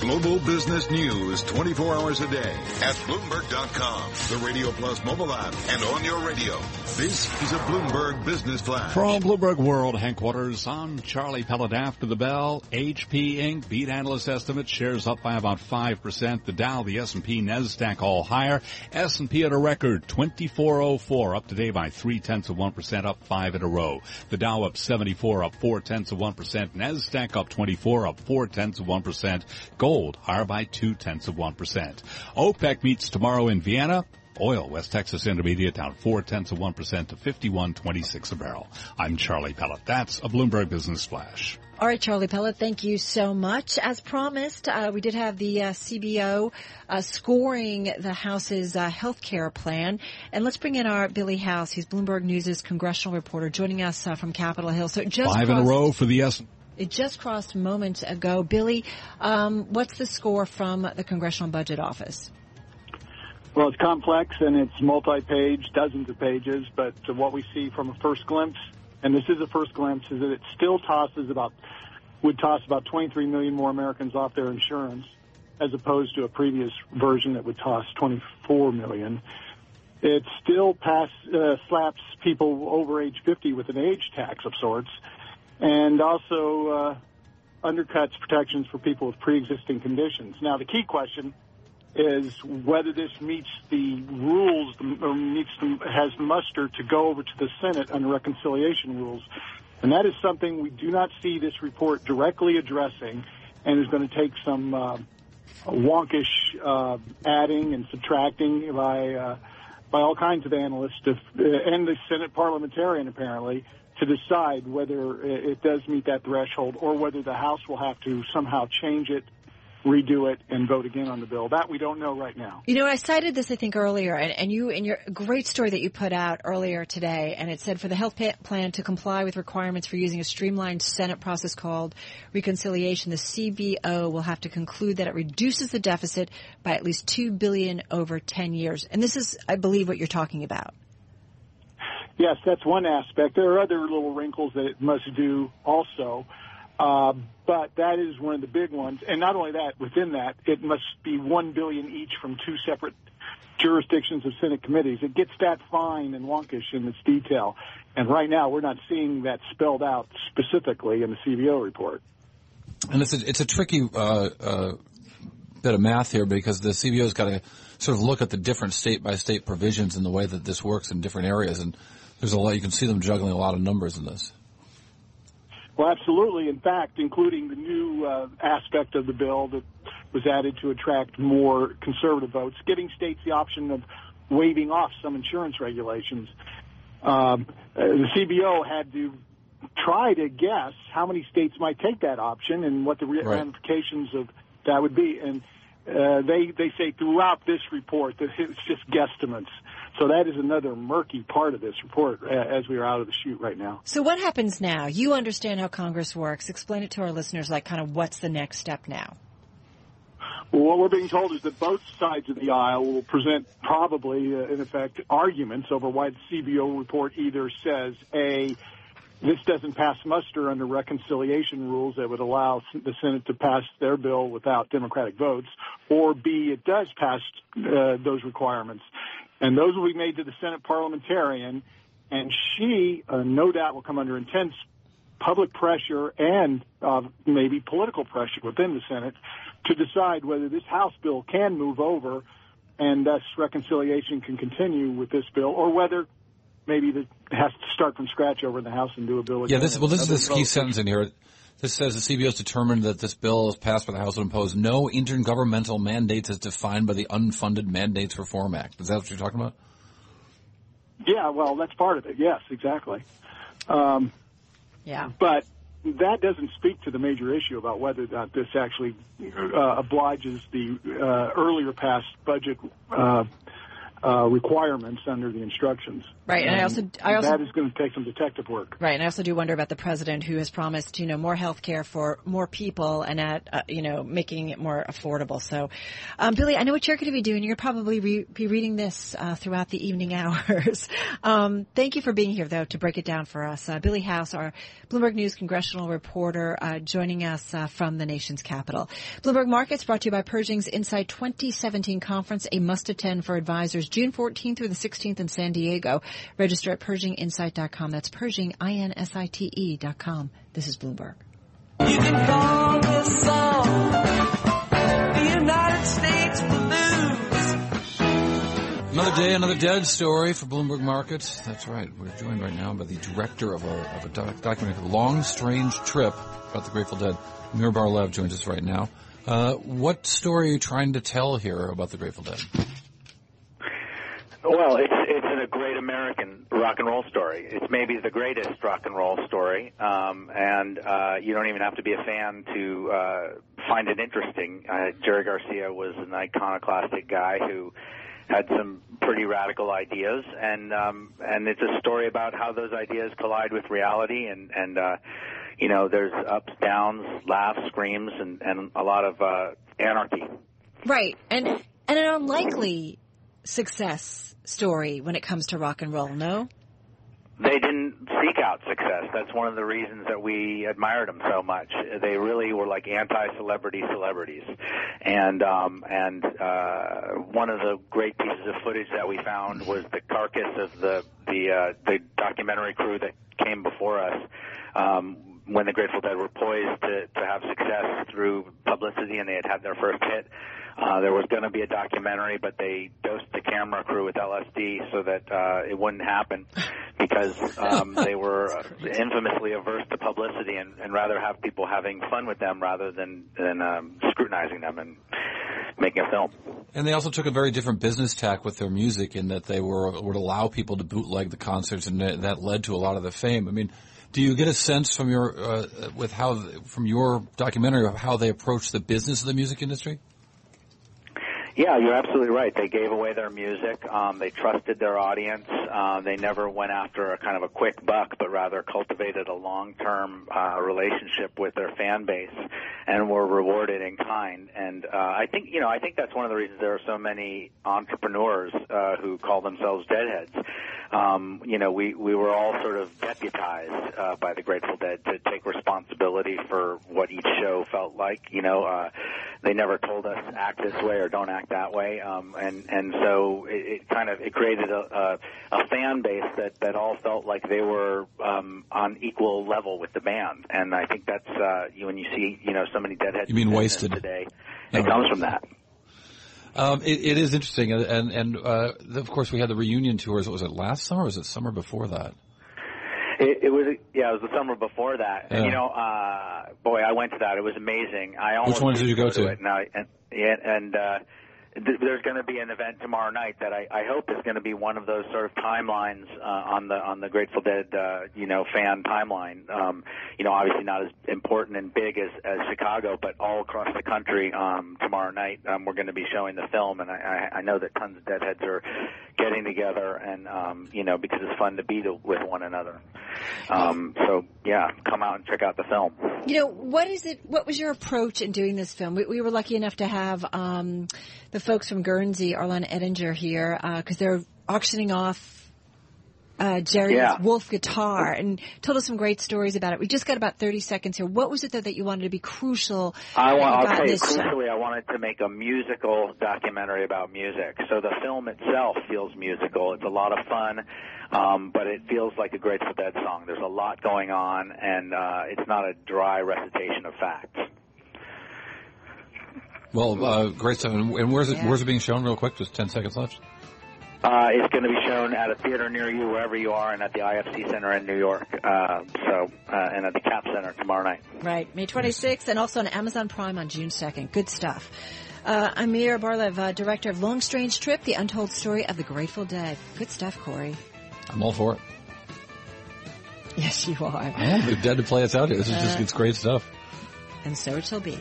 Global business news 24 hours a day at Bloomberg.com, the Radio Plus mobile app, and on your radio. This is a Bloomberg Business Flash. From Bloomberg World headquarters, I'm Charlie Pellet after the bell. HP Inc. beat analyst estimates, shares up by about 5%. The Dow, the S&P, NASDAQ all higher. S&P at a record 2404, up today by 3 tenths of 1%, up 5 in a row. The Dow up 74, up 4 tenths of 1%. NASDAQ up 24, up 4 tenths of 1%. Gold higher by 2 tenths of 1%. OPEC meets tomorrow in Vienna. Oil, West Texas Intermediate down four tenths of one percent to fifty-one twenty-six a barrel. I'm Charlie Pellet. That's a Bloomberg Business Flash. All right, Charlie Pellet, thank you so much. As promised, uh, we did have the uh, CBO uh, scoring the House's uh, health care plan. And let's bring in our Billy House. He's Bloomberg News' congressional reporter joining us uh, from Capitol Hill. So just Five crossed, in a row for the S. It just crossed moments ago. Billy, um, what's the score from the Congressional Budget Office? Well, it's complex and it's multi-page, dozens of pages, but what we see from a first glimpse, and this is a first glimpse, is that it still tosses about, would toss about 23 million more Americans off their insurance, as opposed to a previous version that would toss 24 million. It still pass, uh, slaps people over age 50 with an age tax of sorts, and also uh, undercuts protections for people with pre-existing conditions. Now, the key question is whether this meets the rules or meets the, has muster to go over to the Senate under reconciliation rules. And that is something we do not see this report directly addressing and is going to take some uh, wonkish uh, adding and subtracting by uh, by all kinds of analysts to, uh, and the Senate parliamentarian apparently to decide whether it does meet that threshold or whether the House will have to somehow change it redo it and vote again on the bill. That we don't know right now. You know, I cited this, I think, earlier, and, and you, in your great story that you put out earlier today, and it said for the health plan to comply with requirements for using a streamlined Senate process called reconciliation, the CBO will have to conclude that it reduces the deficit by at least two billion over 10 years. And this is, I believe, what you're talking about. Yes, that's one aspect. There are other little wrinkles that it must do also. Uh, but that is one of the big ones. And not only that, within that, it must be one billion each from two separate jurisdictions of Senate committees. It gets that fine and wonkish in its detail. And right now, we're not seeing that spelled out specifically in the CBO report. And it's a, it's a tricky uh, uh, bit of math here because the CBO's got to sort of look at the different state by state provisions and the way that this works in different areas. And there's a lot you can see them juggling a lot of numbers in this. Well, absolutely. In fact, including the new uh, aspect of the bill that was added to attract more conservative votes, giving states the option of waiving off some insurance regulations. Um, uh, the CBO had to try to guess how many states might take that option and what the ramifications right. of that would be. And uh, they they say throughout this report that it's just guesstimates. So that is another murky part of this report as we are out of the chute right now. So what happens now? You understand how Congress works. Explain it to our listeners, like kind of what's the next step now? Well, what we're being told is that both sides of the aisle will present probably, uh, in effect, arguments over why the CBO report either says, A, this doesn't pass muster under reconciliation rules that would allow the Senate to pass their bill without Democratic votes, or B, it does pass uh, those requirements. And those will be made to the Senate parliamentarian, and she, uh, no doubt, will come under intense public pressure and uh, maybe political pressure within the Senate to decide whether this House bill can move over and thus reconciliation can continue with this bill, or whether maybe it has to start from scratch over in the House and do a bill again. Yeah, this, well, this is the key sentence in here. This says the CBO has determined that this bill is passed by the House would impose no intergovernmental mandates as defined by the Unfunded Mandates Reform Act. Is that what you're talking about? Yeah, well, that's part of it. Yes, exactly. Um, yeah. But that doesn't speak to the major issue about whether that this actually uh, obliges the uh, earlier passed budget uh, uh, requirements under the instructions. Right, and, and I also, I also that is going to take some detective work. Right, and I also do wonder about the president who has promised, you know, more health care for more people and at, uh, you know, making it more affordable. So, um, Billy, I know what you're going to be doing. You're probably re- be reading this uh, throughout the evening hours. um, thank you for being here, though, to break it down for us. Uh, Billy House, our Bloomberg News congressional reporter, uh, joining us uh, from the nation's capital. Bloomberg Markets brought to you by Pershing's Insight 2017 conference, a must-attend for advisors, June 14th through the 16th in San Diego. Register at PershingInsite.com. That's Pershing, I-N-S-I-T-E dot com. This is Bloomberg. You can call this song the United States Blues. Another day, another dead story for Bloomberg Markets. That's right. We're joined right now by the director of a, of a doc, documentary, Long Strange Trip, about the Grateful Dead. Amir Bar-Lev joins us right now. Uh, what story are you trying to tell here about the Grateful Dead? Well, it's it's a great American rock and roll story. It's maybe the greatest rock and roll story, um, and uh, you don't even have to be a fan to uh, find it interesting. Uh, Jerry Garcia was an iconoclastic guy who had some pretty radical ideas, and um, and it's a story about how those ideas collide with reality, and and uh, you know there's ups, downs, laughs, screams, and and a lot of uh, anarchy. Right, and and an unlikely success story when it comes to rock and roll, no? They didn't seek out success. That's one of the reasons that we admired them so much. They really were like anti-celebrity celebrities, and um, and uh, one of the great pieces of footage that we found was the carcass of the the uh, the documentary crew that came before us. Um, when the Grateful Dead were poised to, to have success through publicity and they had had their first hit, uh, there was going to be a documentary, but they dosed the camera crew with LSD so that uh, it wouldn't happen because um, they were infamously averse to publicity and, and rather have people having fun with them rather than than um, scrutinizing them and making a film. And they also took a very different business tack with their music in that they were would allow people to bootleg the concerts, and that led to a lot of the fame. I mean. Do you get a sense from your uh, with how from your documentary of how they approach the business of the music industry? Yeah, you're absolutely right. They gave away their music. Um, they trusted their audience. Uh, they never went after a kind of a quick buck, but rather cultivated a long-term uh, relationship with their fan base, and were rewarded in kind. And uh, I think you know, I think that's one of the reasons there are so many entrepreneurs uh, who call themselves deadheads. Um, you know, we we were all sort of deputized uh, by the Grateful Dead to take responsibility for what each show felt like. You know, uh, they never told us act this way or don't act that way, um, and and so it, it kind of it created a, a, a fan base that that all felt like they were um, on equal level with the band, and I think that's uh, you when you see you know so many deadheads. You mean wasted today? It comes from that. Um, it, it is interesting, and and uh, of course we had the reunion tours. What Was it last summer? or Was it summer before that? It, it was yeah, it was the summer before that. Yeah. And you know, uh, boy, I went to that. It was amazing. I almost which one did you go, go to? to? It. And, I, and, and uh, there's going to be an event tomorrow night that I, I hope is going to be one of those sort of timelines uh, on the on the Grateful Dead uh, you know fan timeline. Um, you know, obviously not as important and big as, as Chicago, but all across the country um, tomorrow night um, we're going to be showing the film, and I, I, I know that tons of Deadheads are getting together, and um, you know because it's fun to be to, with one another. Um, so yeah, come out and check out the film. You know, what is it? What was your approach in doing this film? We, we were lucky enough to have um, the folks from Guernsey, Arlan Ettinger, here because uh, they're auctioning off uh, Jerry's yeah. Wolf guitar and told us some great stories about it. We just got about 30 seconds here. What was it that, that you wanted to be crucial? I want, I'll tell you, crucially, I wanted to make a musical documentary about music. So the film itself feels musical. It's a lot of fun. Um, but it feels like a Grateful Dead song. There's a lot going on, and uh, it's not a dry recitation of facts. Well, uh, great stuff. And where's it? Yeah. Where's it being shown? Real quick, just ten seconds left. Uh, it's going to be shown at a theater near you, wherever you are, and at the IFC Center in New York. Uh, so, uh, and at the Cap Center tomorrow night. Right, May 26th, and also on Amazon Prime on June 2nd. Good stuff. Uh, Amir Bar-Lev, uh, director of Long Strange Trip: The Untold Story of the Grateful Dead. Good stuff, Cory. I'm all for it. Yes, you are. I am. They're dead to play us out here. This is just, uh, it's great stuff. And so it shall be.